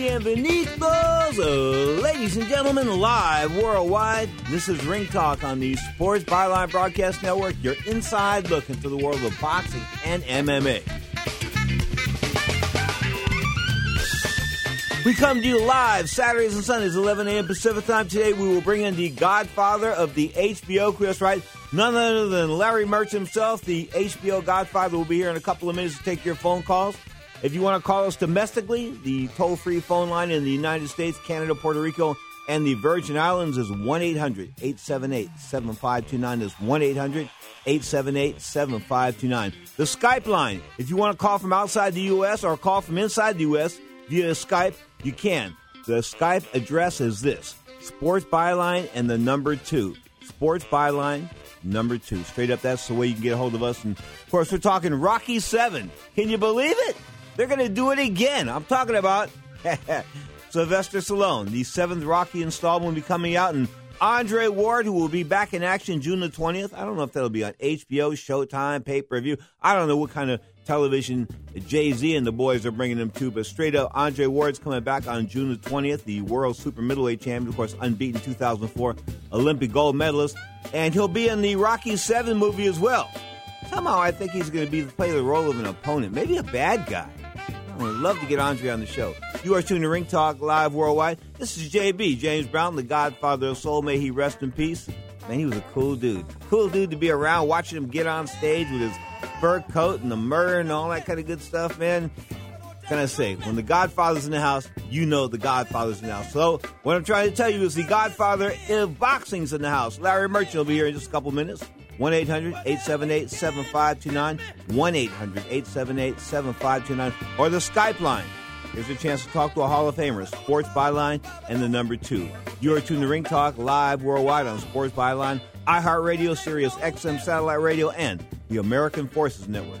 bienvenidos, ladies and gentlemen, live worldwide. This is Ring Talk on the Sports Byline Broadcast Network, your inside look into the world of boxing and MMA. We come to you live Saturdays and Sundays, 11 a.m. Pacific time. Today we will bring in the godfather of the HBO Chris Wright, none other than Larry Merch himself, the HBO godfather, will be here in a couple of minutes to take your phone calls. If you want to call us domestically, the toll free phone line in the United States, Canada, Puerto Rico, and the Virgin Islands is 1 800 878 7529. That's 1 800 878 7529. The Skype line, if you want to call from outside the U.S. or call from inside the U.S. via Skype, you can. The Skype address is this Sports Byline and the number two. Sports Byline, number two. Straight up, that's the way you can get a hold of us. And of course, we're talking Rocky 7. Can you believe it? They're going to do it again. I'm talking about Sylvester Stallone. The seventh Rocky installment will be coming out, and Andre Ward, who will be back in action June the 20th. I don't know if that'll be on HBO, Showtime, pay per view. I don't know what kind of television Jay Z and the boys are bringing them to, but straight up, Andre Ward's coming back on June the 20th, the world super middleweight champion, of course, unbeaten 2004 Olympic gold medalist, and he'll be in the Rocky 7 movie as well. Somehow, I think he's going to be play the role of an opponent, maybe a bad guy. I would love to get Andre on the show. You are tuning to Ring Talk Live Worldwide. This is JB, James Brown, the godfather of soul. May he rest in peace. Man, he was a cool dude. Cool dude to be around, watching him get on stage with his fur coat and the myrrh and all that kind of good stuff, man. Can I say, when the Godfather's in the house, you know the Godfather's in the house. So, what I'm trying to tell you is the Godfather of boxing's in the house. Larry Merchant will be here in just a couple minutes. 1 800 878 7529. 1 800 878 7529. Or the Skype line. Here's a chance to talk to a Hall of Famer, Sports Byline, and the number two. You are tuned to Ring Talk live worldwide on Sports Byline, iHeartRadio, Sirius XM Satellite Radio, and the American Forces Network.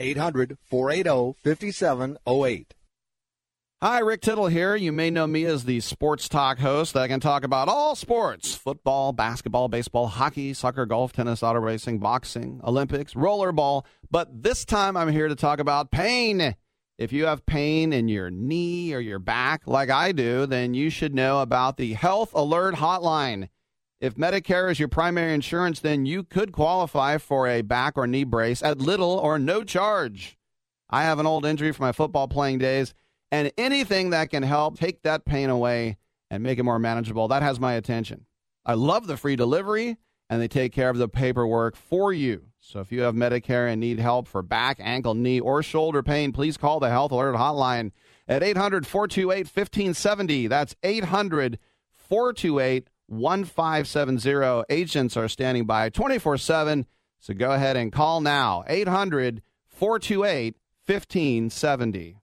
800 480 5708. Hi, Rick Tittle here. You may know me as the sports talk host I can talk about all sports football, basketball, baseball, hockey, soccer, golf, tennis, auto racing, boxing, Olympics, rollerball. But this time I'm here to talk about pain. If you have pain in your knee or your back, like I do, then you should know about the Health Alert Hotline. If Medicare is your primary insurance, then you could qualify for a back or knee brace at little or no charge. I have an old injury from my football playing days, and anything that can help take that pain away and make it more manageable, that has my attention. I love the free delivery, and they take care of the paperwork for you. So if you have Medicare and need help for back, ankle, knee, or shoulder pain, please call the Health Alert Hotline at 800 428 1570. That's 800 428 1570. Agents are standing by 24 7. So go ahead and call now 800 428 1570.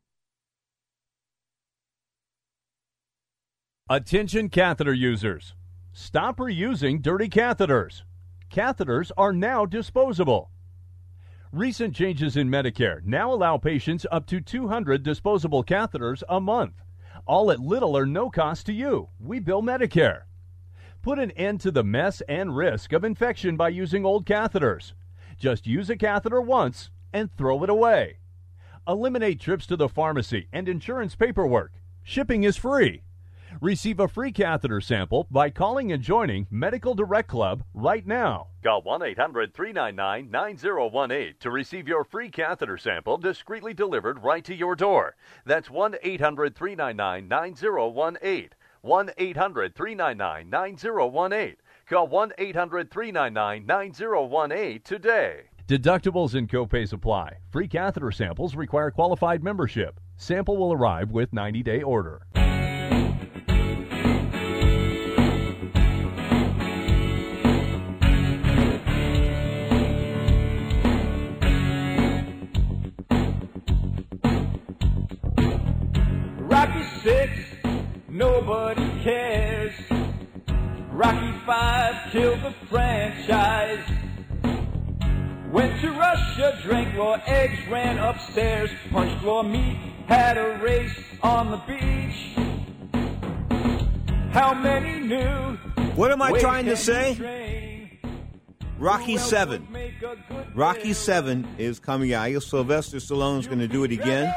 Attention catheter users. Stop reusing dirty catheters. catheters are now disposable. Recent changes in Medicare now allow patients up to 200 disposable catheters a month, all at little or no cost to you. We bill Medicare. Put an end to the mess and risk of infection by using old catheters. Just use a catheter once and throw it away. Eliminate trips to the pharmacy and insurance paperwork. Shipping is free. Receive a free catheter sample by calling and joining Medical Direct Club right now. Call 1 800 399 9018 to receive your free catheter sample discreetly delivered right to your door. That's 1 800 399 9018. 1 800 399 9018. Call 1 800 399 9018 today. Deductibles and copays apply. Free catheter samples require qualified membership. Sample will arrive with 90 day order. Nobody cares. Rocky five killed the franchise. Went to Russia, drank raw eggs, ran upstairs, punched raw meat, had a race on the beach. How many knew? What am I trying to say? Rocky Seven. would make a good Rocky? Seven is coming out. I guess Sylvester Stallone's going to do it again.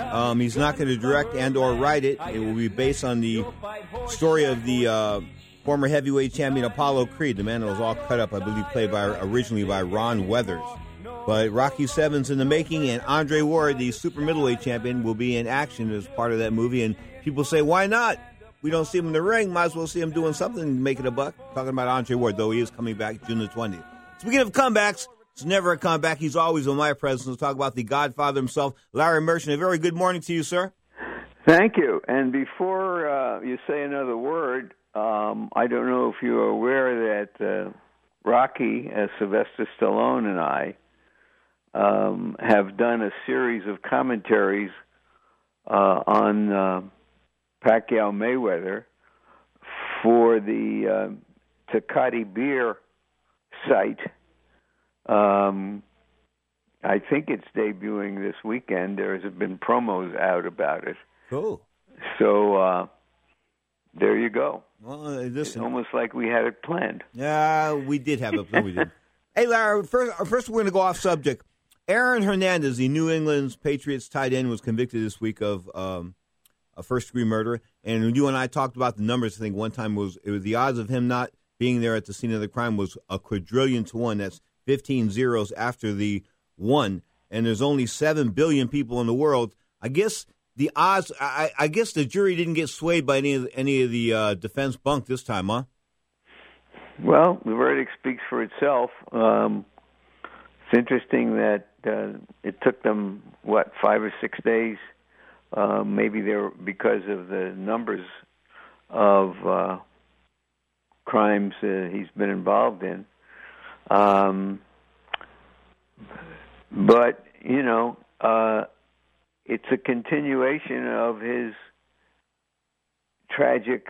Um, he's not going to direct and or write it. It will be based on the story of the uh, former heavyweight champion Apollo Creed, the man that was all cut up, I believe, played by originally by Ron Weathers. But Rocky Seven's in the making, and Andre Ward, the super middleweight champion, will be in action as part of that movie. And people say, why not? We don't see him in the ring. Might as well see him doing something, making a buck. Talking about Andre Ward, though he is coming back June the 20th. Speaking of comebacks, it's never a comeback. He's always in my presence. We'll talk about the Godfather himself, Larry Merchant. A very good morning to you, sir. Thank you. And before uh, you say another word, um, I don't know if you're aware that uh, Rocky, uh, Sylvester Stallone, and I um, have done a series of commentaries uh, on uh, Pacquiao Mayweather for the uh, Tecate Beer site. Um, I think it's debuting this weekend. There's been promos out about it. Cool. So uh, there you go. Well, uh, It's almost like we had it planned. Yeah, we did have it. We did. hey, Larry. First, uh, first we're going to go off subject. Aaron Hernandez, the New England's Patriots tight end, was convicted this week of um, a first degree murder. And you and I talked about the numbers. I think one time was it was the odds of him not being there at the scene of the crime was a quadrillion to one. That's 15 zeros after the one. And there's only seven billion people in the world. I guess the odds. I, I guess the jury didn't get swayed by any of the, any of the uh, defense bunk this time, huh? Well, the verdict speaks for itself. Um, it's interesting that uh, it took them what five or six days. Uh, maybe they're because of the numbers of uh, crimes uh, he's been involved in. Um, but you know, uh, it's a continuation of his tragic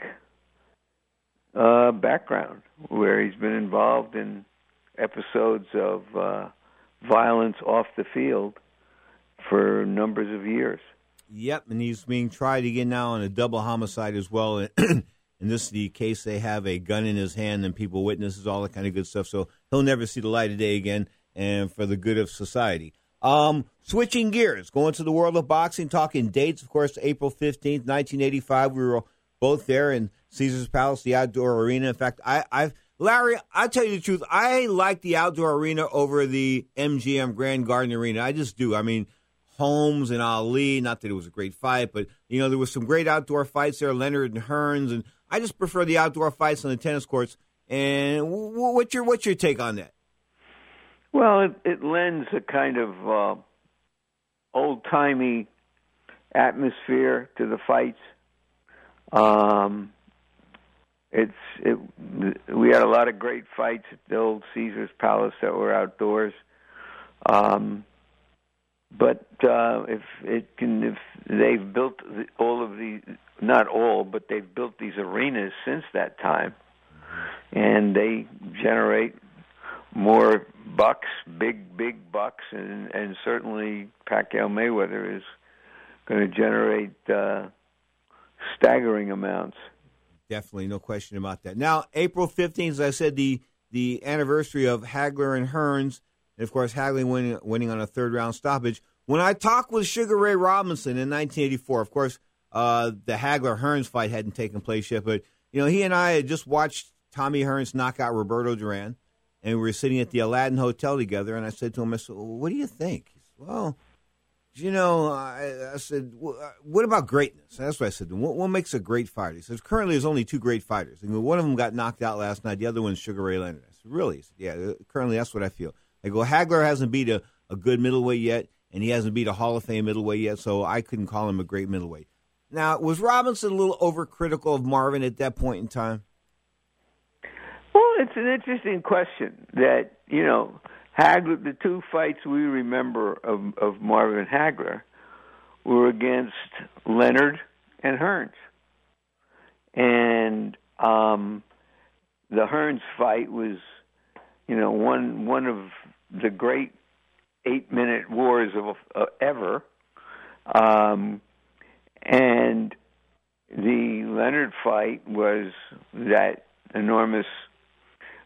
uh, background, where he's been involved in episodes of uh, violence off the field for numbers of years. Yep, and he's being tried again now on a double homicide as well. in this is the case, they have a gun in his hand and people witnesses, all that kind of good stuff. So he'll never see the light of day again, and for the good of society. Um, switching gears, going to the world of boxing, talking dates. Of course, April fifteenth, nineteen eighty-five. We were both there in Caesar's Palace, the outdoor arena. In fact, I, I've Larry, I tell you the truth, I like the outdoor arena over the MGM Grand Garden Arena. I just do. I mean, Holmes and Ali. Not that it was a great fight, but you know there was some great outdoor fights there. Leonard and Hearns, and I just prefer the outdoor fights on the tennis courts. And what's your what's your take on that? Well, it, it lends a kind of uh, old timey atmosphere to the fights. Um, it's it. We had a lot of great fights at the old Caesar's Palace that were outdoors. Um, but uh, if it can, if they've built all of the, not all, but they've built these arenas since that time, and they generate more bucks, big big bucks, and and certainly Pacquiao Mayweather is going to generate uh, staggering amounts. Definitely, no question about that. Now, April fifteenth, as I said, the the anniversary of Hagler and Hearns, and of course Hagler winning winning on a third round stoppage. When I talked with Sugar Ray Robinson in 1984, of course, uh, the Hagler Hearns fight hadn't taken place yet, but you know he and I had just watched Tommy Hearns knock out Roberto Duran, and we were sitting at the Aladdin Hotel together. And I said to him, "I said, well, what do you think?" He said, "Well." You know, I, I said, what about greatness? That's what I said. What, what makes a great fighter? He says, currently there's only two great fighters. One of them got knocked out last night. The other one's Sugar Ray Leonard. I said, really? He said, yeah, currently that's what I feel. I go, Hagler hasn't beat a, a good middleweight yet, and he hasn't beat a Hall of Fame middleweight yet, so I couldn't call him a great middleweight. Now, was Robinson a little overcritical of Marvin at that point in time? It's an interesting question that, you know, Hagler, the two fights we remember of, of Marvin Hagler were against Leonard and Hearns. And um, the Hearns fight was, you know, one one of the great eight minute wars of uh, ever. Um, and the Leonard fight was that enormous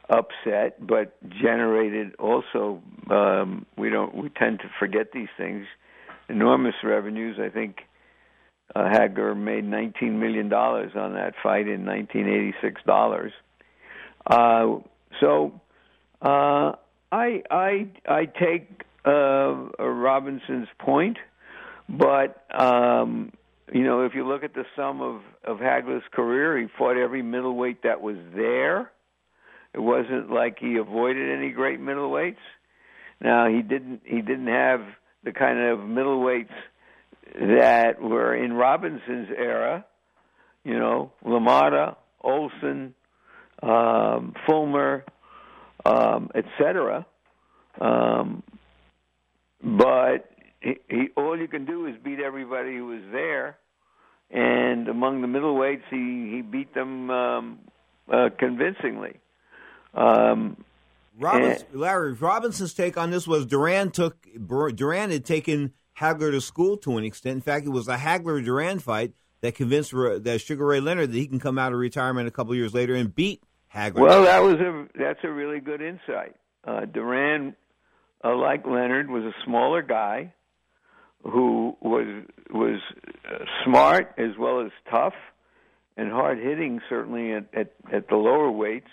upset, but generated also. Um, we don't. We tend to forget these things. Enormous revenues. I think uh, Hagler made 19 million dollars on that fight in 1986 dollars. Uh, so uh, I I I take uh, Robinson's point, but um, you know if you look at the sum of of Hagler's career, he fought every middleweight that was there. It wasn't like he avoided any great middleweights. Now he didn't he didn't have the kind of middleweights that were in Robinson's era, you know, LaMotta, Olson, um, Fullmer, um, etc. Um, but he, he, all you can do is beat everybody who was there, and among the middleweights, he he beat them um, uh, convincingly. Um, Robinson, Larry Robinson's take on this was Duran took Duran had taken Hagler to school to an extent. In fact, it was a Hagler Duran fight that convinced that Sugar Ray Leonard that he can come out of retirement a couple years later and beat Hagler. Well, that was a that's a really good insight. Uh, Duran, uh, like Leonard, was a smaller guy who was was uh, smart as well as tough and hard hitting, certainly at, at at the lower weights.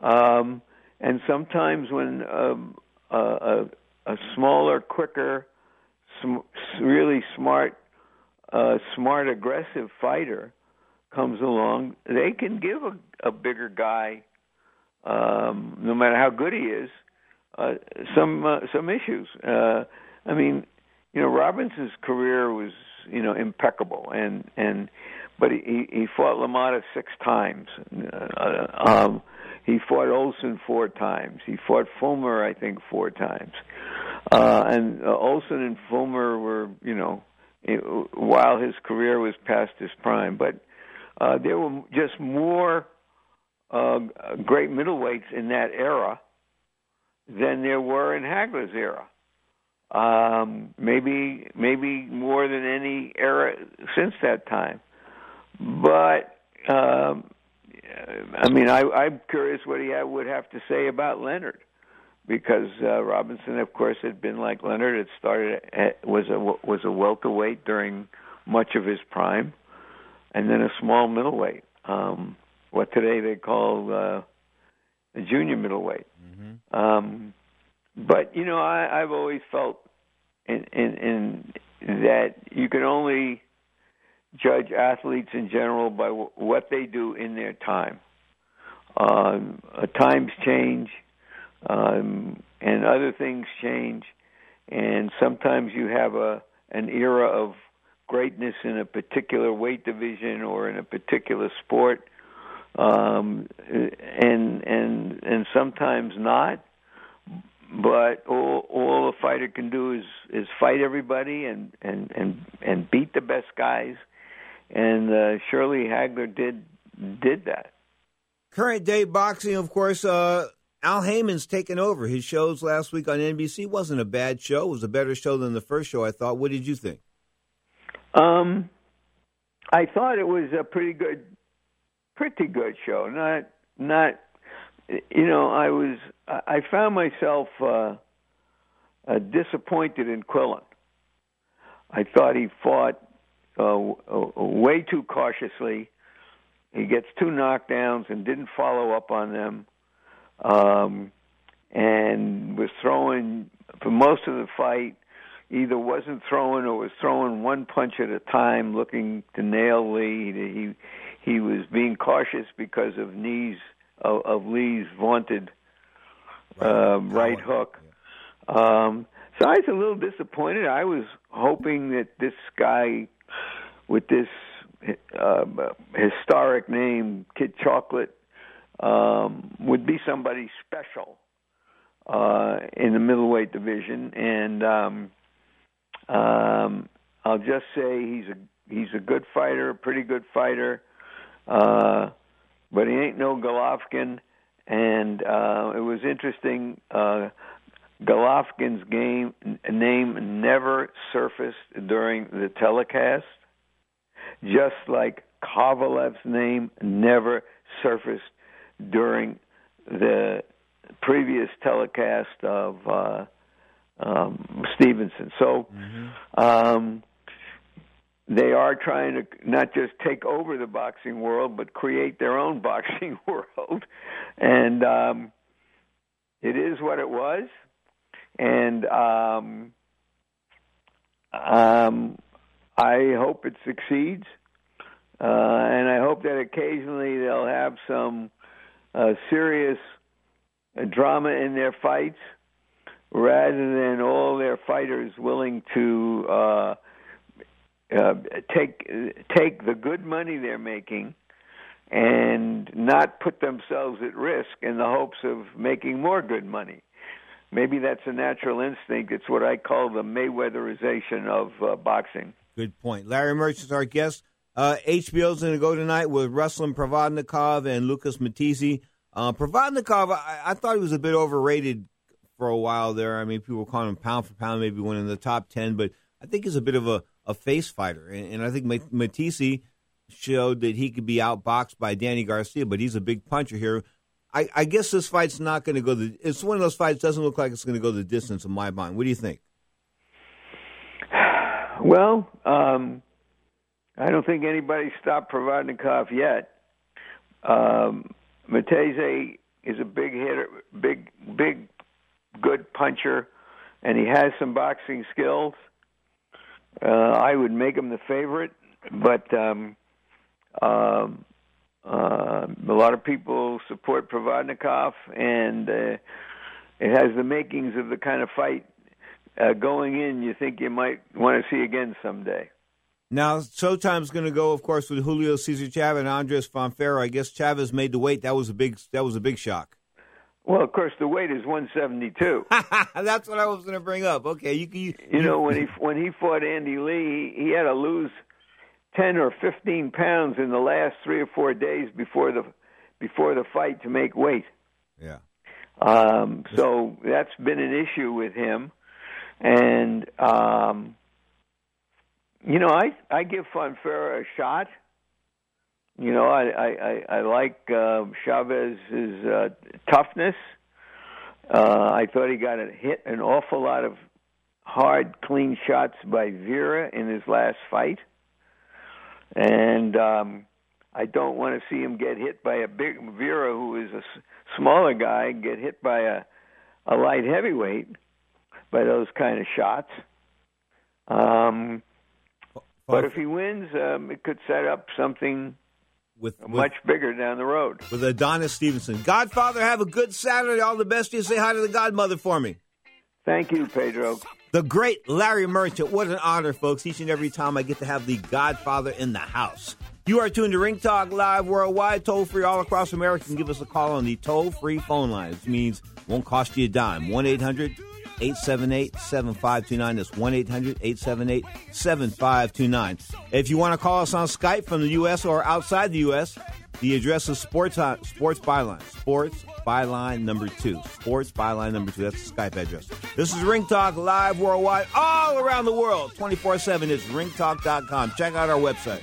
Um, and sometimes when um, a, a smaller, quicker, sm- really smart, uh, smart, aggressive fighter comes along, they can give a, a bigger guy, um, no matter how good he is, uh, some uh, some issues. Uh, I mean, you know, Robinson's career was you know impeccable, and and but he he fought LaMotta six times. Uh, um, he fought Olson four times. He fought Fullmer, I think, four times. Uh, and uh, Olson and Fullmer were, you know, it, while his career was past his prime, but uh, there were just more uh, great middleweights in that era than there were in Hagler's era. Um, maybe, maybe more than any era since that time. But um, I mean, I, I'm curious what he would have to say about Leonard, because uh, Robinson, of course, had been like Leonard. It started at, was a was a welterweight during much of his prime, and then a small middleweight. Um, what today they call uh, a junior middleweight. Mm-hmm. Um, but you know, I, I've always felt in, in, in that you can only judge athletes in general by w- what they do in their time. Um, uh, times change, um, and other things change, and sometimes you have a an era of greatness in a particular weight division or in a particular sport, um, and and and sometimes not. But all all a fighter can do is is fight everybody and and and and beat the best guys and uh, surely Hagler did did that. Current day boxing, of course, uh, Al Haymon's taken over. His shows last week on NBC wasn't a bad show. It was a better show than the first show, I thought. What did you think? Um, I thought it was a pretty good, pretty good show. Not, not, you know, I was, I found myself uh, uh, disappointed in Quillin. I thought he fought uh, way too cautiously. He gets two knockdowns and didn't follow up on them, um, and was throwing for most of the fight. Either wasn't throwing or was throwing one punch at a time, looking to nail Lee. He he was being cautious because of knees of, of Lee's vaunted uh, right hook. Um, so I was a little disappointed. I was hoping that this guy with this uh, historic name, Kid Chocolate, um, would be somebody special uh, in the middleweight division, and um, um, I'll just say he's a he's a good fighter, a pretty good fighter, uh, but he ain't no Golovkin. And uh, it was interesting. Uh, Golovkin's game name never surfaced during the telecast just like Kovalev's name never surfaced during the previous telecast of uh, um, Stevenson. So mm-hmm. um, they are trying to not just take over the boxing world, but create their own boxing world. And um, it is what it was. And um, um, I hope it succeeds, uh, and I hope that occasionally they'll have some uh, serious uh, drama in their fights, rather than all their fighters willing to uh, uh, take take the good money they're making and not put themselves at risk in the hopes of making more good money. Maybe that's a natural instinct. It's what I call the Mayweatherization of uh, boxing. Good point. Larry Merch is our guest. Uh, HBO's going to go tonight with Ruslan Provodnikov and Lucas Matthysse. Uh, Provodnikov, I, I, thought he was a bit overrated for a while there. I mean, people were calling him pound for pound, maybe one in the top 10, but I think he's a bit of a, a face fighter. And, and I think Matthysse showed that he could be outboxed by Danny Garcia, but he's a big puncher here. I, I guess this fight's not going to go the. It's one of those fights doesn't look like it's going to go the distance in my mind. What do you think? Well, um, I don't think anybody stopped Provodnikov yet. Um, Matthysse is a big hitter, big, big, good puncher, and he has some boxing skills. Uh, I would make him the favorite, but um, um, uh, a lot of people support Provodnikov, and uh, it has the makings of the kind of fight uh, going in you think you might want to see again someday. Now, Showtime's going to go, of course, with Julio Cesar Chavez and Andres Fonfara. I guess Chavez made the weight. That was a big. That was a big shock. Well, of course, the weight is 172. That's what I was going to bring up. Okay, you, you, you know when he when he fought Andy Lee, he, he had to lose 10 or 15 pounds in the last three or four days before the before the fight to make weight. Yeah. Um, so that's been an issue with him and um, you know, I I give Fonfara a shot. You know, I I I, I like uh, Chavez's uh, toughness. Uh, I thought he got a hit an awful lot of hard, clean shots by Vera in his last fight, and um, I don't want to see him get hit by a big Vera, who is a s- smaller guy, get hit by a a light heavyweight by those kind of shots. Um, but if he wins, um, it could set up something with, with, much bigger down the road. With Adonis Stevenson. Godfather, have a good Saturday. All the best to you. Say hi to the Godmother for me. Thank you, Pedro. The great Larry Merchant. What an honor, folks. Each and every time I get to have the Godfather in the house. You are tuned to Ring Talk Live worldwide, toll free all across America. You can give us a call on the toll free phone line. It means won't cost you a dime. 1 800 878 7529. That's 1 800 878 7529. If you want to call us on Skype from the U.S. or outside the U.S., The address is Sports Sports Byline. Sports Byline number two. Sports Byline number two. That's the Skype address. This is Ring Talk live worldwide, all around the world, 24 7. It's ringtalk.com. Check out our website.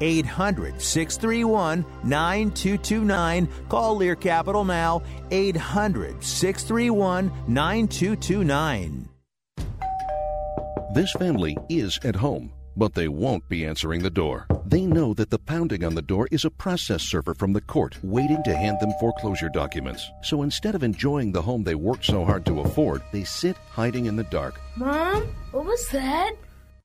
800 631 9229. Call Lear Capital now. 800 631 9229. This family is at home, but they won't be answering the door. They know that the pounding on the door is a process server from the court waiting to hand them foreclosure documents. So instead of enjoying the home they worked so hard to afford, they sit hiding in the dark. Mom, what was that?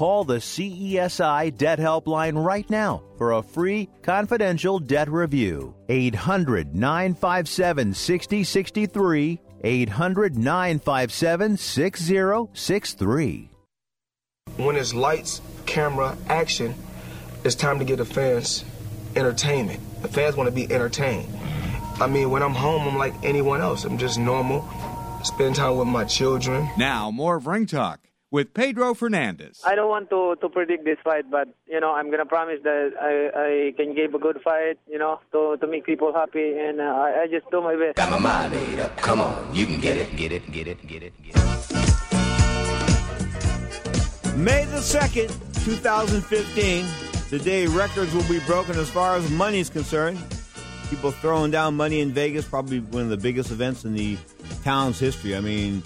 Call the CESI Debt Helpline right now for a free confidential debt review. 800 957 6063. 800 957 6063. When it's lights, camera, action, it's time to get the fans entertainment. The fans want to be entertained. I mean, when I'm home, I'm like anyone else. I'm just normal, spend time with my children. Now, more of Ring Talk with Pedro Fernandez. I don't want to, to predict this fight, but you know I'm gonna promise that I, I can give a good fight, you know, to, to make people happy, and uh, I, I just do my best. Got my mind made up. Come on, you can get it, get it, get it, get it, get it. May the 2nd, 2015, the day records will be broken as far as money is concerned. People throwing down money in Vegas, probably one of the biggest events in the town's history. I mean,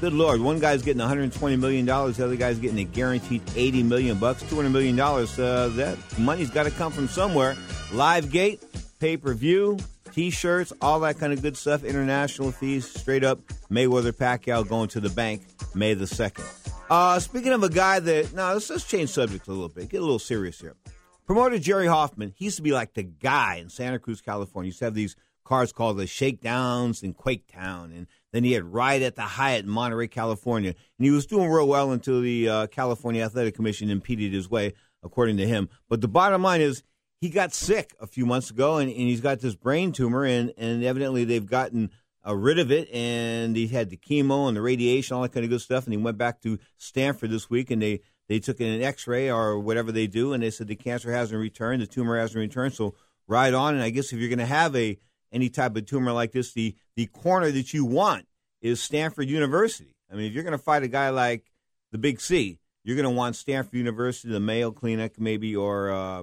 good lord, one guy's getting 120 million dollars, the other guy's getting a guaranteed 80 million bucks, 200 million dollars. Uh, that money's got to come from somewhere. Live gate, pay per view, T-shirts, all that kind of good stuff. International fees, straight up. Mayweather Pacquiao going to the bank May the second. Uh, speaking of a guy that now let's just change subject a little bit, get a little serious here. Promoter Jerry Hoffman, he used to be like the guy in Santa Cruz, California. He used to have these cars called the Shakedowns in Quaketown, and then he had Ride at the Hyatt in Monterey, California. And he was doing real well until the uh, California Athletic Commission impeded his way, according to him. But the bottom line is, he got sick a few months ago, and, and he's got this brain tumor, and, and evidently they've gotten uh, rid of it, and he had the chemo and the radiation, all that kind of good stuff, and he went back to Stanford this week, and they they took an X-ray or whatever they do, and they said the cancer hasn't returned, the tumor hasn't returned, so right on. And I guess if you're going to have a any type of tumor like this, the the corner that you want is Stanford University. I mean, if you're going to fight a guy like the Big C, you're going to want Stanford University, the Mayo Clinic, maybe, or uh,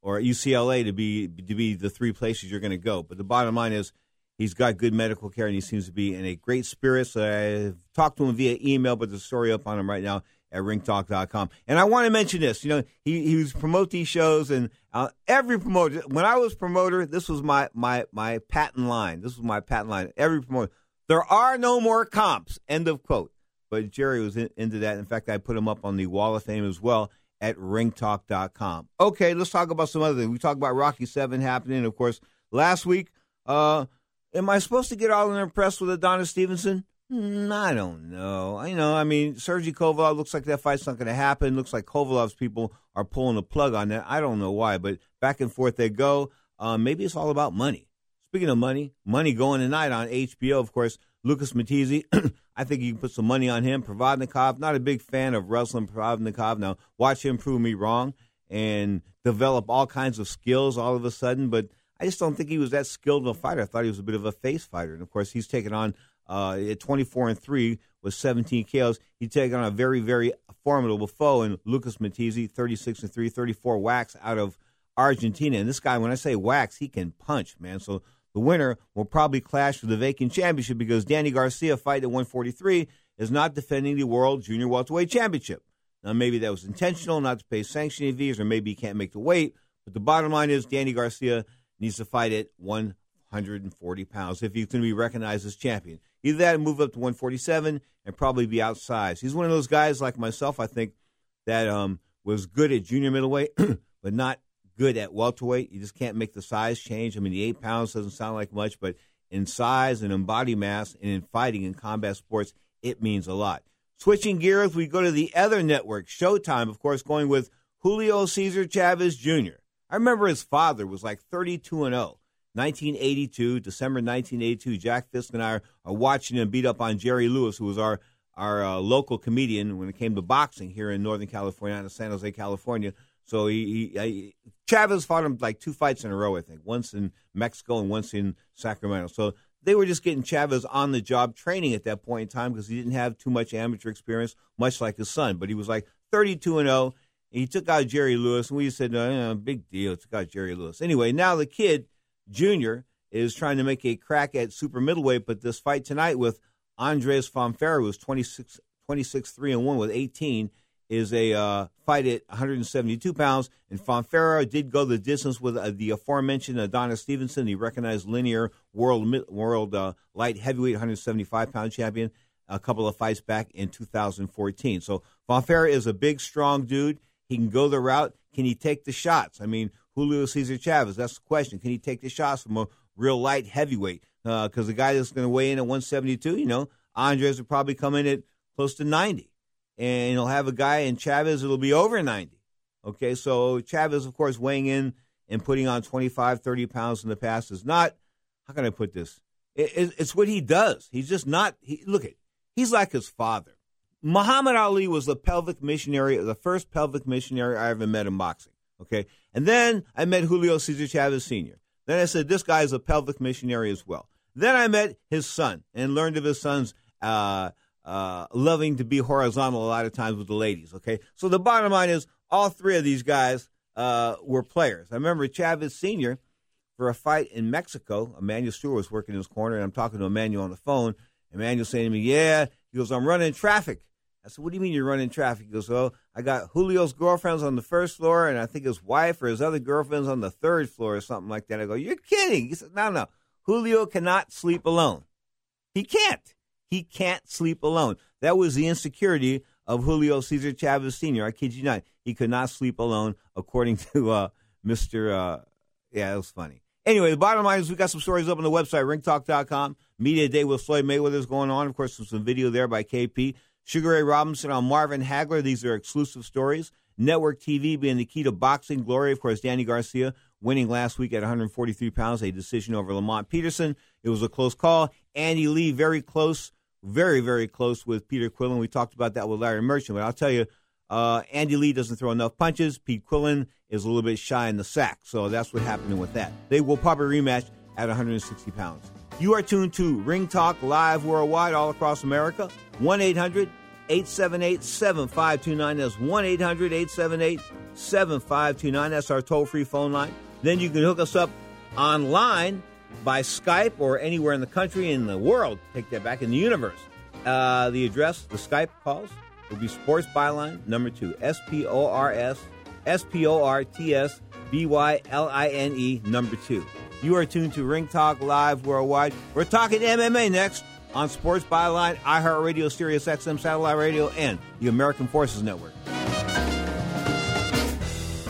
or UCLA to be to be the three places you're going to go. But the bottom line is he's got good medical care and he seems to be in a great spirit. So I've talked to him via email, but the story up on him right now at ringtalk.com. And I want to mention this. You know, he, he was promote these shows and uh, every promoter, when I was promoter, this was my, my, my patent line. This was my patent line. Every promoter, there are no more comps. End of quote. But Jerry was in, into that. In fact, I put him up on the wall of fame as well at ringtalk.com. Okay, let's talk about some other things. We talked about Rocky 7 happening. Of course, last week, uh, am I supposed to get all impressed with Adonis Stevenson? Mm, I don't know. I know. I mean, Sergey Kovalev looks like that fight's not going to happen. Looks like Kovalev's people are pulling the plug on that. I don't know why, but back and forth they go. Um, maybe it's all about money. Speaking of money, money going tonight on HBO. Of course, Lucas Matthysse. I think you can put some money on him. Provodnikov. Not a big fan of Ruslan Provodnikov. Now, watch him prove me wrong and develop all kinds of skills all of a sudden. But I just don't think he was that skilled of a fighter. I thought he was a bit of a face fighter. And of course, he's taken on uh, at 24 and 3 with 17 KOs. He taken on a very, very formidable foe in Lucas Matthysse, 36 and 3, 34 whacks out of Argentina. And this guy, when I say whacks, he can punch, man. So the winner will probably clash for the vacant championship because Danny Garcia, fight at 143, is not defending the World Junior Welterweight Championship. Now, maybe that was intentional, not to pay sanctioning fees, or maybe he can't make the weight. But the bottom line is Danny Garcia needs to fight at 140 pounds if he's going to be recognized as champion. Either that or move up to 147 and probably be outsized. He's one of those guys like myself, I think, that um, was good at junior middleweight, but not good at welterweight. You just can't make the size change. I mean, the eight pounds doesn't sound like much, but in size and in body mass and in fighting in combat sports, it means a lot. Switching gears, we go to the other network, Showtime, of course, going with Julio Cesar Chavez Jr. I remember his father was like 32 and 0. 1982, December 1982. Jack Fiske and I are, are, watching him beat up on Jerry Lewis, who was our our uh, local comedian when it came to boxing here in Northern California, out of San Jose, California. So he, he, he, Chavez fought him like two fights in a row, I think, once in Mexico and once in Sacramento. So they were just getting Chavez on the job training at that point in time because he didn't have too much amateur experience, much like his son. But he was like 32 and 0. He took out Jerry Lewis, and we said, no, no, big deal. Took out Jerry Lewis. Anyway, now the kid Jr. is trying to make a crack at super middleweight, but this fight tonight with Andres Fonfara, who's 26, 26 3 and 1 with 18, is a uh, fight at 172 pounds. And Fonfara did go the distance with uh, the aforementioned Adonis Stevenson, the recognized linear world world uh, light heavyweight 175 pound champion, a couple of fights back in 2014. So Fonfara is a big, strong dude. He can go the route. Can he take the shots? I mean, Julio Cesar Chavez. That's the question. Can he take the shots from a real light heavyweight? Because uh, the guy that's going to weigh in at 172, you know, Andres will probably come in at close to 90. And he'll have a guy in Chavez that'll be over 90. Okay, so Chavez, of course, weighing in and putting on 25, 30 pounds in the past is not, how can I put this? It, it, it's what he does. He's just not, he, look at, he's like his father. Muhammad Ali was the pelvic missionary, the first pelvic missionary I ever met in boxing. Okay. And then I met Julio Cesar Chavez Sr. Then I said, this guy is a pelvic missionary as well. Then I met his son and learned of his son's uh, uh, loving to be horizontal a lot of times with the ladies. Okay. So the bottom line is all three of these guys uh, were players. I remember Chavez Sr. for a fight in Mexico. Emanuel Steward was working in his corner, and I'm talking to Emanuel on the phone. Emanuel saying to me, Yeah, he goes, I'm running traffic. I said, What do you mean you're running traffic? He goes, Well, I got Julio's girlfriends on the first floor, and I think his wife or his other girlfriends on the third floor or something like that. I go, You're kidding. He said, No, no. Julio cannot sleep alone. He can't. He can't sleep alone. That was the insecurity of Julio Cesar Chavez Sr. I kid you not. He could not sleep alone, according to uh, Mr. Uh, yeah, it was funny. Anyway, the bottom line is we got some stories up on the website, ringtalk.com. Media Day with Floyd Mayweather is going on. Of course, there's some video there by KP. Sugar Ray Robinson on Marvin Hagler. These are exclusive stories. Network TV being the key to boxing. Glory, of course, Danny Garcia winning last week at 143 pounds, a decision over Lamont Peterson. It was a close call. Andy Lee, very close, very, very close with Peter Quillin. We talked about that with Larry Merchant, but I'll tell you, uh, Andy Lee doesn't throw enough punches. Pete Quillin is a little bit shy in the sack, so that's what happened with that. They will probably rematch at 160 pounds. You are tuned to Ring Talk live worldwide, all across America. 1 800 878 7529. That's 1 800 878 7529. That's our toll free phone line. Then you can hook us up online by Skype or anywhere in the country, in the world. Take that back in the universe. Uh, the address, the Skype calls will be Sports Byline number two, S P O R S S P O R T S B Y L I N E number two. You are tuned to Ring Talk Live Worldwide. We're talking MMA next on Sports Byline, iHeartRadio, Sirius XM Satellite Radio, and the American Forces Network.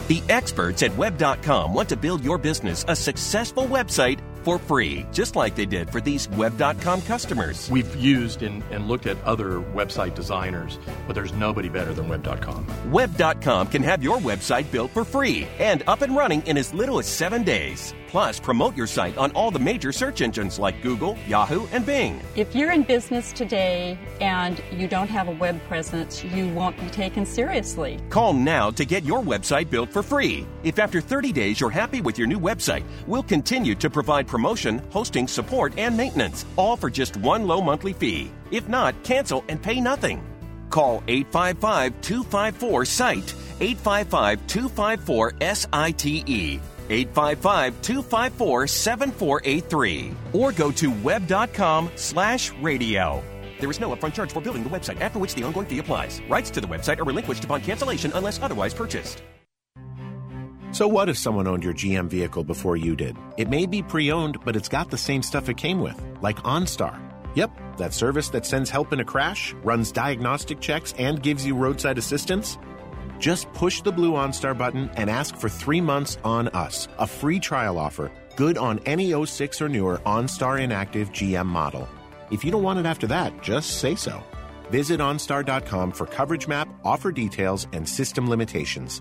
The experts at Web.com want to build your business a successful website for free, just like they did for these Web.com customers. We've used and, and looked at other website designers, but there's nobody better than Web.com. Web.com can have your website built for free and up and running in as little as seven days. Plus, promote your site on all the major search engines like Google, Yahoo, and Bing. If you're in business today and you don't have a web presence, you won't be taken seriously. Call now to get your website built for free. If after 30 days you're happy with your new website, we'll continue to provide promotion, hosting, support, and maintenance, all for just one low monthly fee. If not, cancel and pay nothing. Call 855 254 SITE, 855 254 SITE. 855 254 7483 or go to web.com slash radio. There is no upfront charge for building the website, after which the ongoing fee applies. Rights to the website are relinquished upon cancellation unless otherwise purchased. So, what if someone owned your GM vehicle before you did? It may be pre owned, but it's got the same stuff it came with, like OnStar. Yep, that service that sends help in a crash, runs diagnostic checks, and gives you roadside assistance. Just push the blue OnStar button and ask for three months on us, a free trial offer, good on any 06 or newer OnStar inactive GM model. If you don't want it after that, just say so. Visit OnStar.com for coverage map, offer details, and system limitations.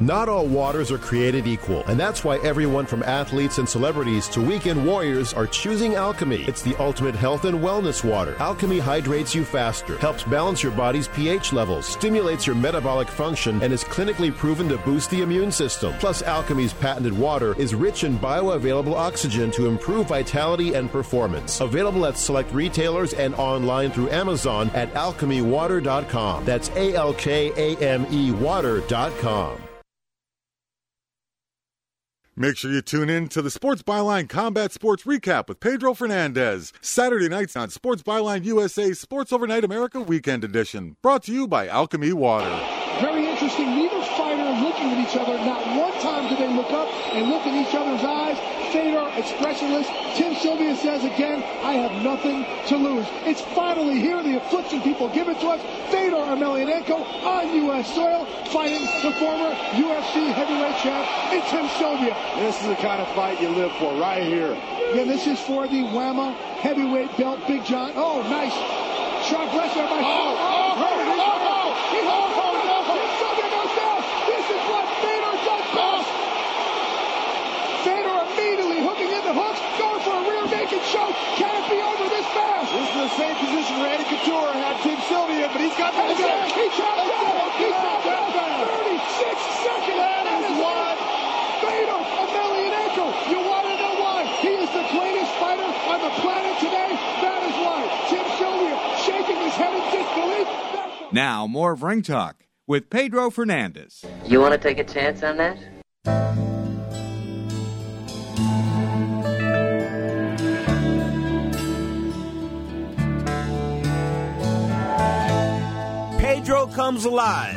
Not all waters are created equal, and that's why everyone from athletes and celebrities to weekend warriors are choosing Alkame. It's the ultimate health and wellness water. Alkame hydrates you faster, helps balance your body's pH levels, stimulates your metabolic function, and is clinically proven to boost the immune system. Plus, Alkame's patented water is rich in bioavailable oxygen to improve vitality and performance. Available at select retailers and online through Amazon at alkamewater.com. That's A L K A M E water.com. Make sure you tune in to the Sports Byline Combat Sports Recap with Pedro Fernandez, Saturday nights on Sports Byline USA Sports Overnight America Weekend Edition, brought to you by Alkame Water. Very interesting. Neither fighter looking at each other. Not one time do they look up and look in each other's eyes. Fedor, expressionless. Tim Sylvia says again, I have nothing to lose. It's finally here. The affliction people give it to us. Fedor Emelianenko on U.S. soil, fighting the former UFC heavyweight champ. It's Tim Sylvia. This is the kind of fight you live for right here. Yeah, this is for the WAMMA heavyweight belt. Big John. Oh, nice. Sharp pressure by. Oh, oh, oh, oh, oh. freak show. Can it be over this fast? This is the same position Randy Couture had Tim Sylvia, but he's got the position. He tapped out. Oh, oh, oh, he tapped out. 36 seconds. That is why Fedor Emelianenko. You want to know why? He is the cleanest fighter on the planet today. That is why. Tim Sylvia shaking his head in disbelief. Now, more of Ring Talk with Pedro Fernandez. You want to take a chance on that? Pedro comes alive.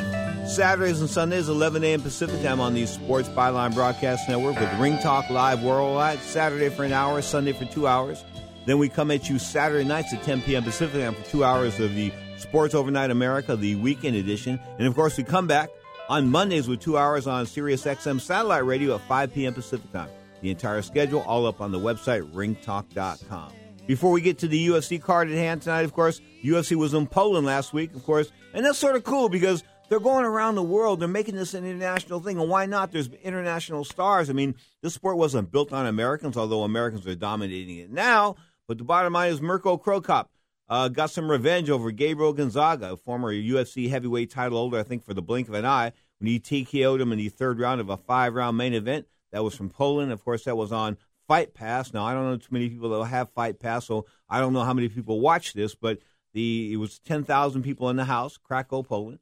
Saturdays and Sundays, 11 a.m. Pacific time on the Sports Byline Broadcast Network with Ring Talk Live Worldwide. Saturday for an hour, Sunday for two hours. Then we come at you Saturday nights at 10 p.m. Pacific time for two hours of the Sports Overnight America, the weekend edition. And of course, we come back on Mondays with two hours on Sirius XM satellite radio at 5 p.m. Pacific time. The entire schedule all up on the website ringtalk.com. Before we get to the UFC card at hand tonight, of course, UFC was in Poland last week, of course, and that's sort of cool because they're going around the world. They're making this an international thing, and why not? There's international stars. I mean, this sport wasn't built on Americans, although Americans are dominating it now. But the bottom line is Mirko Cro Cop uh, got some revenge over Gabriel Gonzaga, a former UFC heavyweight title holder, I think, for the blink of an eye, when he TKO'd him in the third round of a five round main event. That was from Poland. Of course, that was on Fight Pass. Now, I don't know too many people that have Fight Pass, so I don't know how many people watch this, but the it was 10,000 people in the house, Krakow, Poland.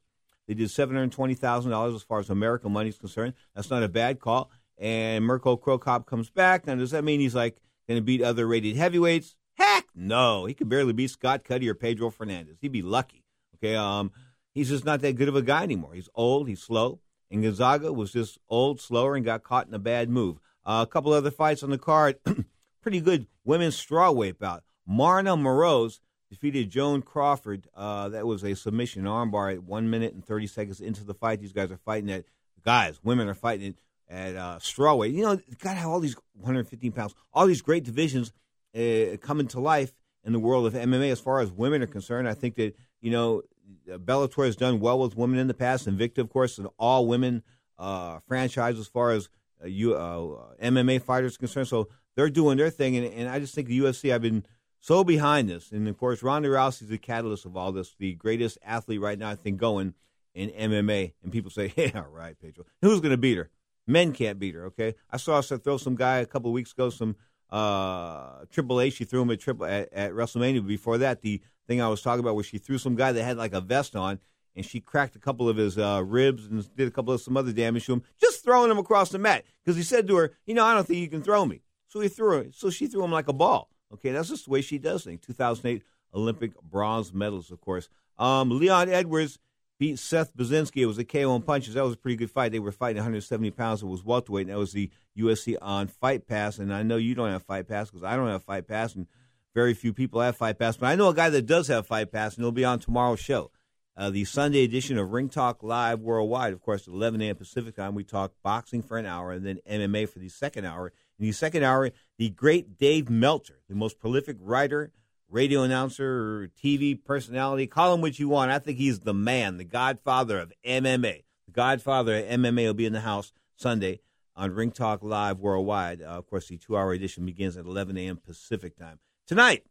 They did $720,000 as far as American money is concerned. That's not a bad call. And Mirko Cro Cop comes back. Now, does that mean he's like going to beat other rated heavyweights? Heck no. He could barely beat Scott Cuddy or Pedro Fernandez. He'd be lucky. Okay. Um, he's just not that good of a guy anymore. He's old. He's slow. And Gonzaga was just old, slower, and got caught in a bad move. Uh, a couple other fights on the card. Pretty good women's strawweight bout. Maryna Moroz defeated Joanne Calderwood. Uh, that was a submission armbar at one minute and 30 seconds into the fight. These guys are fighting at, guys, women are fighting at uh, strawweight. You know, got to have all these 115 pounds, all these great divisions uh, coming to life in the world of MMA as far as women are concerned. I think that, you know, Bellator has done well with women in the past. Invicta, of course, an all women uh, franchise as far as uh, you, uh, MMA fighters concerned. So they're doing their thing. And, and I just think the UFC, I've been so behind this. And of course, Ronda Rousey's the catalyst of all this, the greatest athlete right now, I think, going in MMA. And people say, yeah, right, Pedro. Who's going to beat her? Men can't beat her, okay? I saw her throw some guy a couple of weeks ago, some uh, Triple H. She threw him at triple at, at WrestleMania. Before that, the thing I was talking about where she threw some guy that had like a vest on, and she cracked a couple of his uh, ribs and did a couple of some other damage to him, just throwing him across the mat because he said to her, "You know, I don't think you can throw me." So he threw her. So she threw him like a ball. Okay, that's just the way she does things. 2008 Olympic bronze medals, of course. Um, Leon Edwards beat Seth Baczynski. It was a KO punches. That was a pretty good fight. They were fighting 170 pounds. It was welterweight, and that was the UFC on Fight Pass. And I know you don't have Fight Pass because I don't have Fight Pass, and very few people have Fight Pass. But I know a guy that does have Fight Pass, and he'll be on tomorrow's show. Uh, the Sunday edition of Ring Talk Live Worldwide. Of course, at 11 a.m. Pacific time, we talk boxing for an hour and then MMA for the second hour. In the second hour, the great Dave Meltzer, the most prolific writer, radio announcer, TV personality, call him what you want. I think he's the man, the godfather of MMA. The godfather of MMA will be in the house Sunday on Ring Talk Live Worldwide. Uh, of course, the two hour edition begins at 11 a.m. Pacific time. Tonight,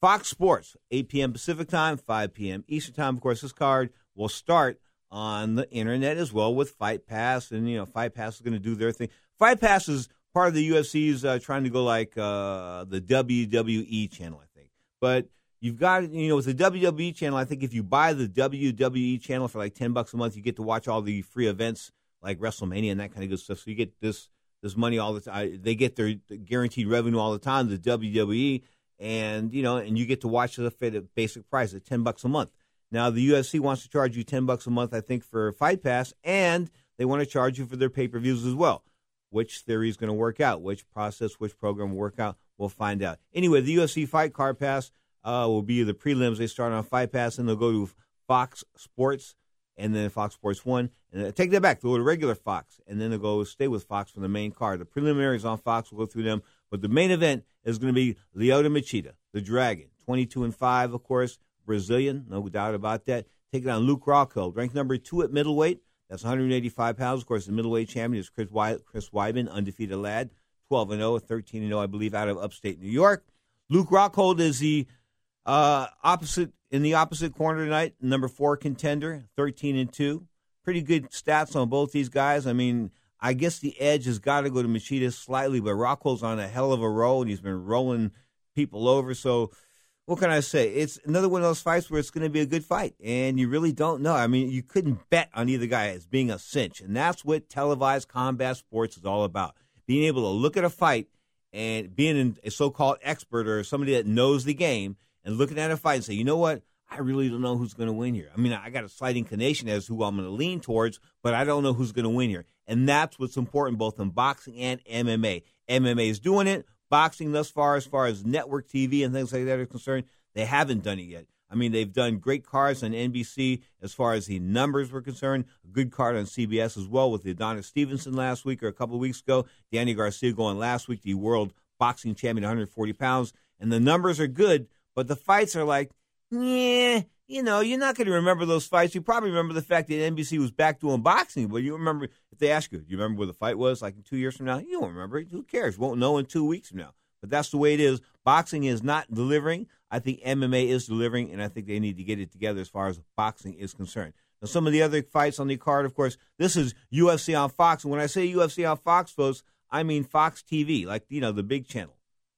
Fox Sports, 8 p.m. Pacific time, 5 p.m. Eastern time. Of course, this card will start on the internet as well with Fight Pass. And, you know, Fight Pass is going to do their thing. Fight Pass is part of the UFC's uh, trying to go like uh, the WWE channel, I think. But you've got, you know, with the WWE channel, I think if you buy the WWE channel for like 10 bucks a month, you get to watch all the free events like WrestleMania and that kind of good stuff. So you get this this money all the time. They get their guaranteed revenue all the time, the WWE, and you know, and you get to watch it at a basic price at 10 bucks a month. Now the UFC wants to charge you 10 bucks a month, I think, for Fight Pass, and they want to charge you for their pay per views as well which theory is going to work out, which process, which program will work out. We'll find out. Anyway, the UFC Fight Card Pass uh, will be the prelims. They start on Fight Pass, and they'll go to Fox Sports, and then Fox Sports One, and uh, take that back. They'll go to regular Fox, and then they'll go stay with Fox for the main card. The preliminaries on Fox. We'll go through them, but the main event is going to be Lyoto Machida, the Dragon, twenty-two and five, of course, Brazilian, no doubt about that. Taking on Luke Rockhold, ranked number two at middleweight. That's 185 pounds. Of course, the middleweight champion is Chris, Chris Weidman, undefeated lad, 12 and 0, 13 and 0, I believe, out of upstate New York. Luke Rockhold is the uh, opposite in the opposite corner tonight, number four contender, 13 and 2. Pretty good stats on both these guys. I mean, I guess the edge has got to go to Machida slightly, but Rockhold's on a hell of a roll, and he's been rolling people over. So what can I say? It's another one of those fights where it's going to be a good fight, and you really don't know. I mean, you couldn't bet on either guy as being a cinch, and that's what televised combat sports is all about. Being able to look at a fight and being a so-called expert or somebody that knows the game and looking at a fight and say, you know what? I really don't know who's going to win here. I mean, I got a slight inclination as who I'm going to lean towards, but I don't know who's going to win here. And that's what's important both in boxing and MMA. MMA is doing it. Boxing thus far, as far as network TV and things like that are concerned, they haven't done it yet. I mean, they've done great cards on NBC as far as the numbers were concerned. A good card on CBS as well with Adonis Stevenson last week or a couple of weeks ago. Danny Garcia going last week, the world boxing champion, 140 pounds. And the numbers are good, but the fights are like, yeah, you know, you're not going to remember those fights. You probably remember the fact that NBC was back doing boxing, but you remember if they ask you, do you remember where the fight was like two years from now? You don't remember. Who cares? Won't know in two weeks from now. But that's the way it is. Boxing is not delivering. I think MMA is delivering, and I think they need to get it together as far as boxing is concerned. Now, some of the other fights on the card, of course, this is UFC on Fox. And when I say UFC on Fox, folks, I mean Fox TV, like, you know, the big channel.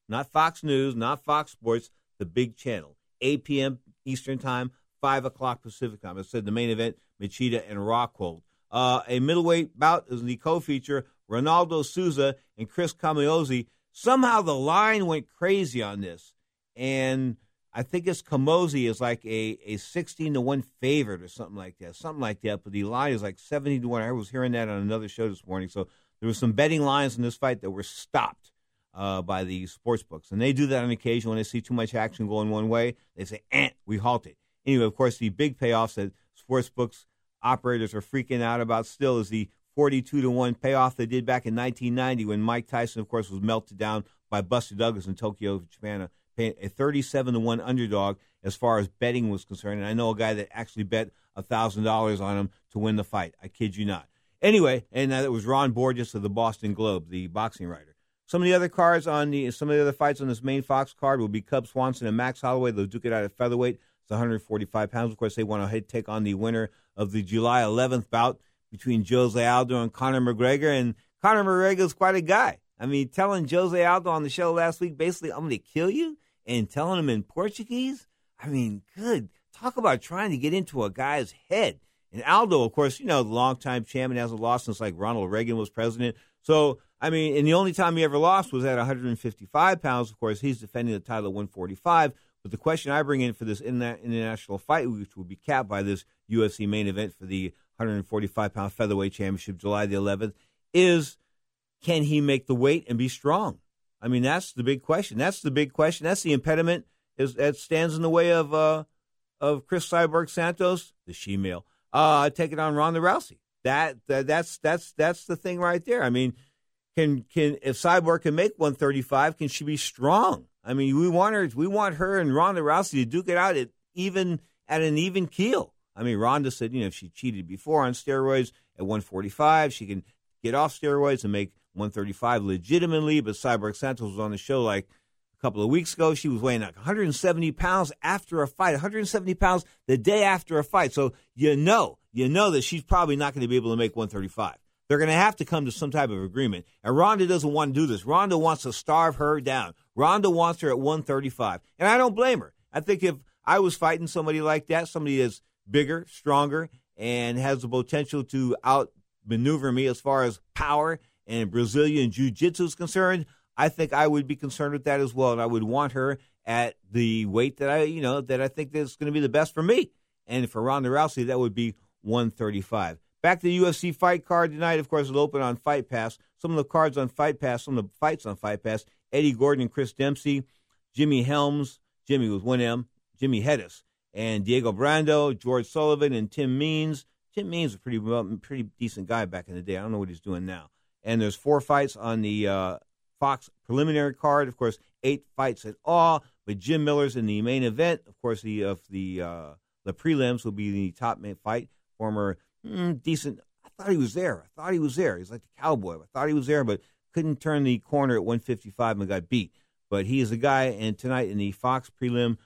Not Fox News, not Fox Sports, the big channel. 8 p.m. Eastern Time, 5 o'clock Pacific Time. I said the main event, Machida and Rockhold. Uh, a middleweight bout is the co-feature, Ronaldo Souza and Chris Camozzi. Somehow the line went crazy on this. And I think it's Camozzi is like a, a 16 to 1 favorite or something like that. Something like that. But the line is like 70 to 1. I was hearing that on another show this morning. So there was some betting lines in this fight that were stopped uh, by the sports books. And they do that on occasion when they see too much action going one way. They say, eh, we halt it. Anyway, of course, the big payoffs that sports books operators are freaking out about still is the 42 to 1 payoff they did back in 1990 when Mike Tyson, of course, was melted down by Buster Douglas in Tokyo, Japan, uh, a 37 to 1 underdog as far as betting was concerned. And I know a guy that actually bet $1,000 on him to win the fight. I kid you not. Anyway, and that was Ron Borges of the Boston Globe, the boxing writer. Some of the other cards on the some of the other fights on this main Fox card will be Cub Swanson and Max Holloway. They'll duke it out at featherweight. It's 145 pounds. Of course, they want to take on the winner of the July 11th bout between Jose Aldo and Conor McGregor. And Conor McGregor is quite a guy. I mean, telling Jose Aldo on the show last week, basically, I'm going to kill you, and telling him in Portuguese. I mean, good. Talk about trying to get into a guy's head. And Aldo, of course, you know, the longtime champion hasn't lost since like Ronald Reagan was president. So, I mean, and the only time he ever lost was at 155 pounds. Of course, he's defending the title at 145. But the question I bring in for this international fight, which will be capped by this UFC main event for the 145 pound featherweight championship, July the 11th, is can he make the weight and be strong? I mean, that's the big question. That's the big question. That's the impediment is that stands in the way of uh, of Chris Cyborg Santos, the she-male, uh, taking on Ronda Rousey. That, that that's that's that's the thing right there. I mean, can can if Cyborg can make 135, can she be strong? I mean, we want her we want her and Ronda Rousey to duke it out at even at an even keel. I mean, Ronda said, you know, if she cheated before on steroids at 145, she can get off steroids and make 135 legitimately. But Cyborg Santos was on the show like a couple of weeks ago. She was weighing like 170 pounds after a fight, 170 pounds the day after a fight. So you know, you know that she's probably not going to be able to make 135. They're going to have to come to some type of agreement. And Ronda doesn't want to do this. Ronda wants to starve her down. Ronda wants her at 135. And I don't blame her. I think if I was fighting somebody like that, somebody that's bigger, stronger, and has the potential to outmaneuver me as far as power and Brazilian Jiu Jitsu is concerned, I think I would be concerned with that as well. And I would want her at the weight that I, you know, that I think is going to be the best for me. And for Ronda Rousey, that would be 135. Back to the UFC fight card tonight. Of course, it'll open on Fight Pass. Some of the cards on Fight Pass, some of the fights on Fight Pass. Eddie Gordon and Chris Dempsey, Jimmy Helms, Jimmy with one M, Jimmy Hettes, and Diego Brando, George Sullivan, and Tim Means. Tim Means was a pretty pretty decent guy back in the day. I don't know what he's doing now. And there's four fights on the uh, Fox preliminary card. Of course, eight fights at all. But Jim Miller's in the main event. Of course, the of the uh, the prelims will be the top main fight. Former mm, decent. I thought he was there. I thought he was there. He's like the cowboy. I thought he was there, but couldn't turn the corner at 155 and got beat. But he is a guy. And tonight in the Fox prelim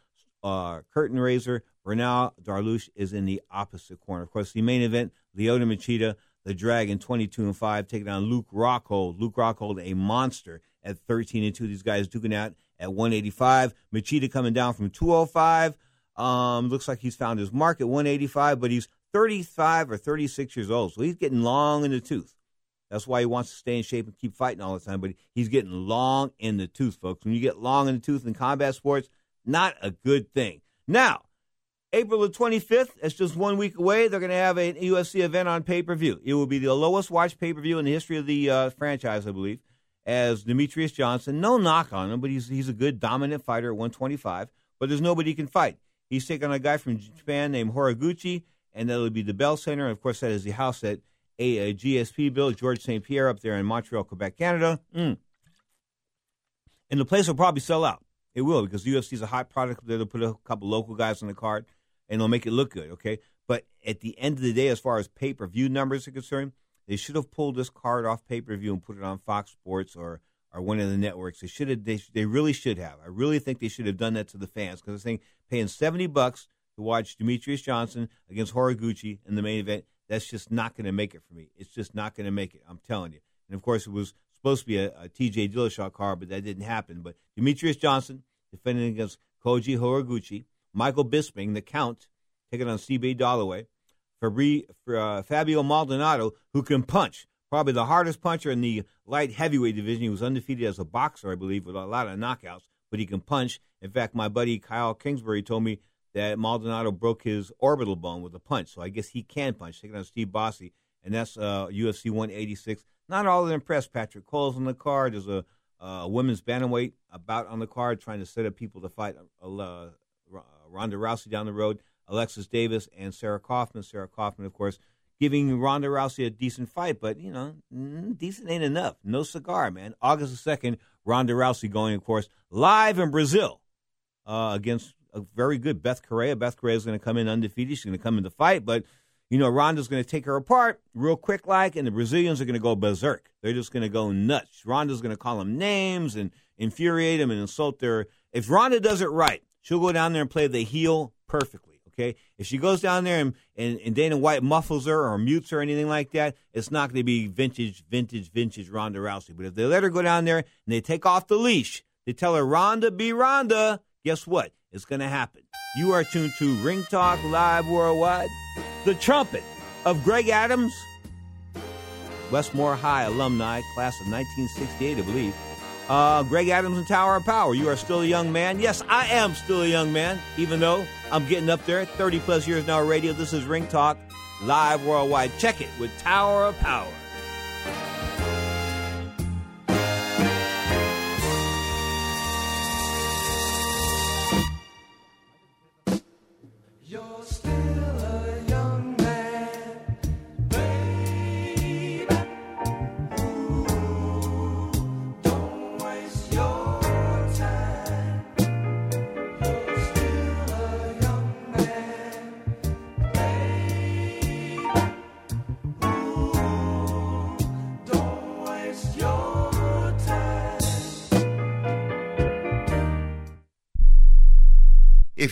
uh, curtain raiser, Beneil Dariush is in the opposite corner. Of course, the main event, Lyoto Machida, the Dragon, 22 and 5, taking on Luke Rockhold. Luke Rockhold, a monster at 13 and 2. These guys duking out at 185. Machida coming down from 205. Um, looks like he's found his mark at 185, but he's 35 or 36 years old, so he's getting long in the tooth. That's why he wants to stay in shape and keep fighting all the time, but he's getting long in the tooth, folks. When you get long in the tooth in combat sports, not a good thing. Now, April the 25th, that's just one week away, they're going to have an UFC event on pay per view. It will be the lowest watched pay per view in the history of the uh, franchise, I believe, as Demetrious Johnson. No knock on him, but he's, he's a good, dominant fighter at 125, but there's nobody he can fight. He's taking on a guy from Japan named Horiguchi, and that'll be the Bell Center. And of course, that is the house that a, a GSP bill, George St. Pierre, up there in Montreal, Quebec, Canada. Mm. And the place will probably sell out. It will because UFC is a hot product. They'll put a couple local guys on the card, and they'll make it look good. Okay, but at the end of the day, as far as pay per view numbers are concerned, they should have pulled this card off pay per view and put it on Fox Sports or or one of the networks. They should have. They, they really should have. I really think they should have done that to the fans because I think paying seventy bucks to watch Demetrious Johnson against Horiguchi in the main event. That's just not going to make it for me. It's just not going to make it. I'm telling you. And of course, it was supposed to be a, a TJ Dillashaw card, but that didn't happen. But Demetrious Johnson defending against Koji Horiguchi, Michael Bisping, the Count, taking on CB Dollaway, Fabri, uh, Fabio Maldonado, who can punch. Probably the hardest puncher in the light heavyweight division. He was undefeated as a boxer, I believe, with a lot of knockouts, but he can punch. In fact, my buddy Kyle Kingsbury told me that Maldonado broke his orbital bone with a punch, so I guess he can punch. Taking on Steve Bossé, and that's uh, UFC 186. Not all that impressed. Patrick Cole's on the card. There's a, a women's bantamweight about on the card, trying to set up people to fight uh, uh, Ronda Rousey down the road. Alexis Davis and Sarah Kaufman. Sarah Kaufman, of course, giving Ronda Rousey a decent fight, but you know, mm, decent ain't enough. No cigar, man. August the second, Ronda Rousey going, of course, live in Brazil uh, against a very good Beth Correia. Beth Correia is going to come in undefeated. She's going to come in the fight, but you know, Ronda's going to take her apart real quick, like, and the Brazilians are going to go berserk. They're just going to go nuts. Ronda's going to call them names and infuriate them and insult their. If Ronda does it right, she'll go down there and play the heel perfectly. Okay, if she goes down there and, and, and Dana White muffles her or mutes her or anything like that, it's not going to be vintage, vintage, vintage Ronda Rousey. But if they let her go down there and they take off the leash, they tell her Ronda be Ronda, guess what? It's going to happen. You are tuned to Ring Talk Live Worldwide. The trumpet of Greg Adams, Westmore High alumni, class of 1968, I believe. Uh, Greg Adams and Tower of Power. You are still a young man. Yes, I am still a young man, even though I'm getting up there. 30 plus years now radio. This is Ring Talk Live Worldwide. Check it with Tower of Power.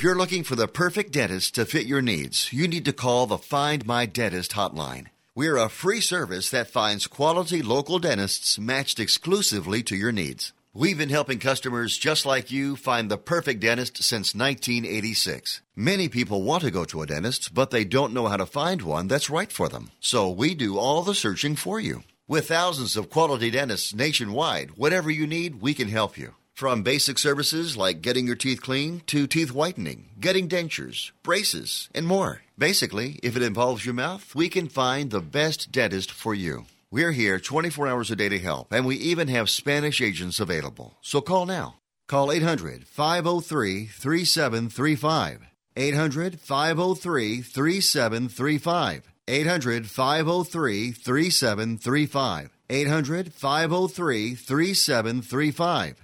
You're looking for the perfect dentist to fit your needs, you need to call the Find My Dentist hotline. We're a free service that finds quality local dentists matched exclusively to your needs. We've been helping customers just like you find the perfect dentist since 1986. Many people want to go to a dentist, but they don't know how to find one that's right for them. So we do all the searching for you. With thousands of quality dentists nationwide, whatever you need, we can help you. From basic services like getting your teeth clean to teeth whitening, getting dentures, braces, and more. Basically, if it involves your mouth, we can find the best dentist for you. We're here 24 hours a day to help, and we even have Spanish agents available. So call now. Call 800 503 3735. 800 503 3735. 800 503 3735. 800 503 3735.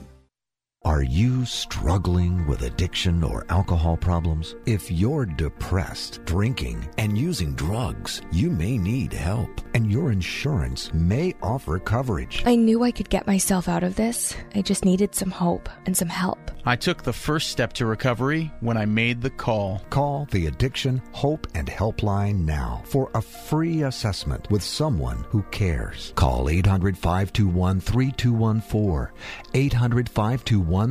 Are you struggling with addiction or alcohol problems? If you're depressed, drinking, and using drugs, you may need help, and your insurance may offer coverage. I knew I could get myself out of this. I just needed some hope and some help. I took the first step to recovery when I made the call. Call the Addiction Hope and Helpline now for a free assessment with someone who cares. Call 800 521 3214. 800 521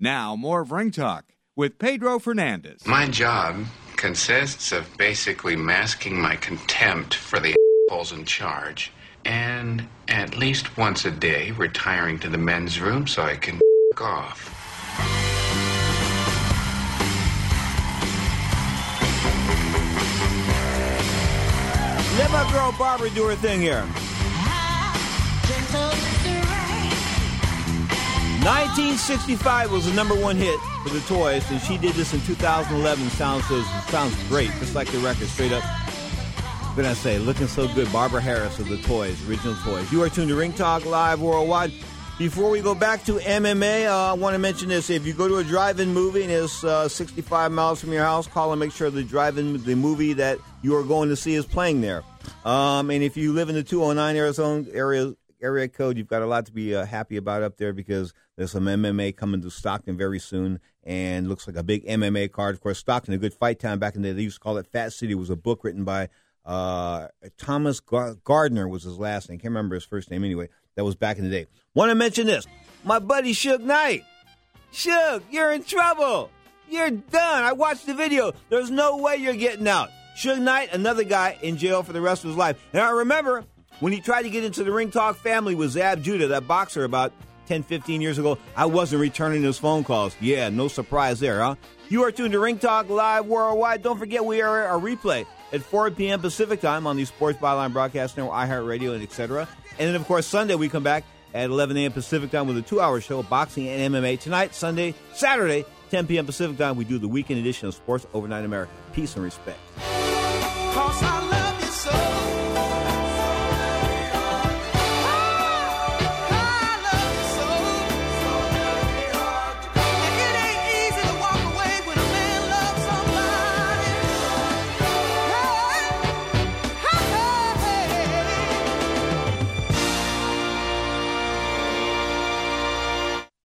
Now, more of Ring Talk with Pedro Fernandez. My job consists of basically masking my contempt for the assholes in charge and at least once a day retiring to the men's room so I can off. Let my girl Barbara do her thing here. 1965 was the number one hit for the Toys, and she did this in 2011. Sounds so, sounds great, just like the record, straight up. Can I say? Looking so good. Barbara Harris of the Toys, original Toys. You are tuned to Ring Talk Live Worldwide. Before we go back to MMA, uh, I want to mention this. If you go to a drive-in movie and it's uh, 65 miles from your house, call and make sure the drive-in the movie that you are going to see is playing there. Um, and if you live in the 209 Arizona area area code, you've got a lot to be uh, happy about up there because there's some MMA coming to Stockton very soon, and looks like a big MMA card. Of course, Stockton, a good fight town back in the day. They used to call it Fat City. It was a book written by uh, Thomas Gar- Gardner was his last name. Can't remember his first name anyway. That was back in the day. Want to mention this? My buddy Suge Knight. Suge, you're in trouble. You're done. I watched the video. There's no way you're getting out. Suge Knight, another guy in jail for the rest of his life. And I remember when he tried to get into the Ring Talk family with Zab Judah, that boxer, about 10, 15 years ago, I wasn't returning his phone calls. Yeah, no surprise there, huh? You are tuned to Ring Talk Live Worldwide. Don't forget we are a replay at 4 p.m. Pacific Time on the Sports Byline Broadcast Network, iHeartRadio, and etc. And then, of course, Sunday we come back at 11 a.m. Pacific Time with a two-hour show, boxing and MMA. Tonight, Sunday, Saturday, 10 p.m. Pacific Time, we do the weekend edition of Sports Overnight America. Peace and respect.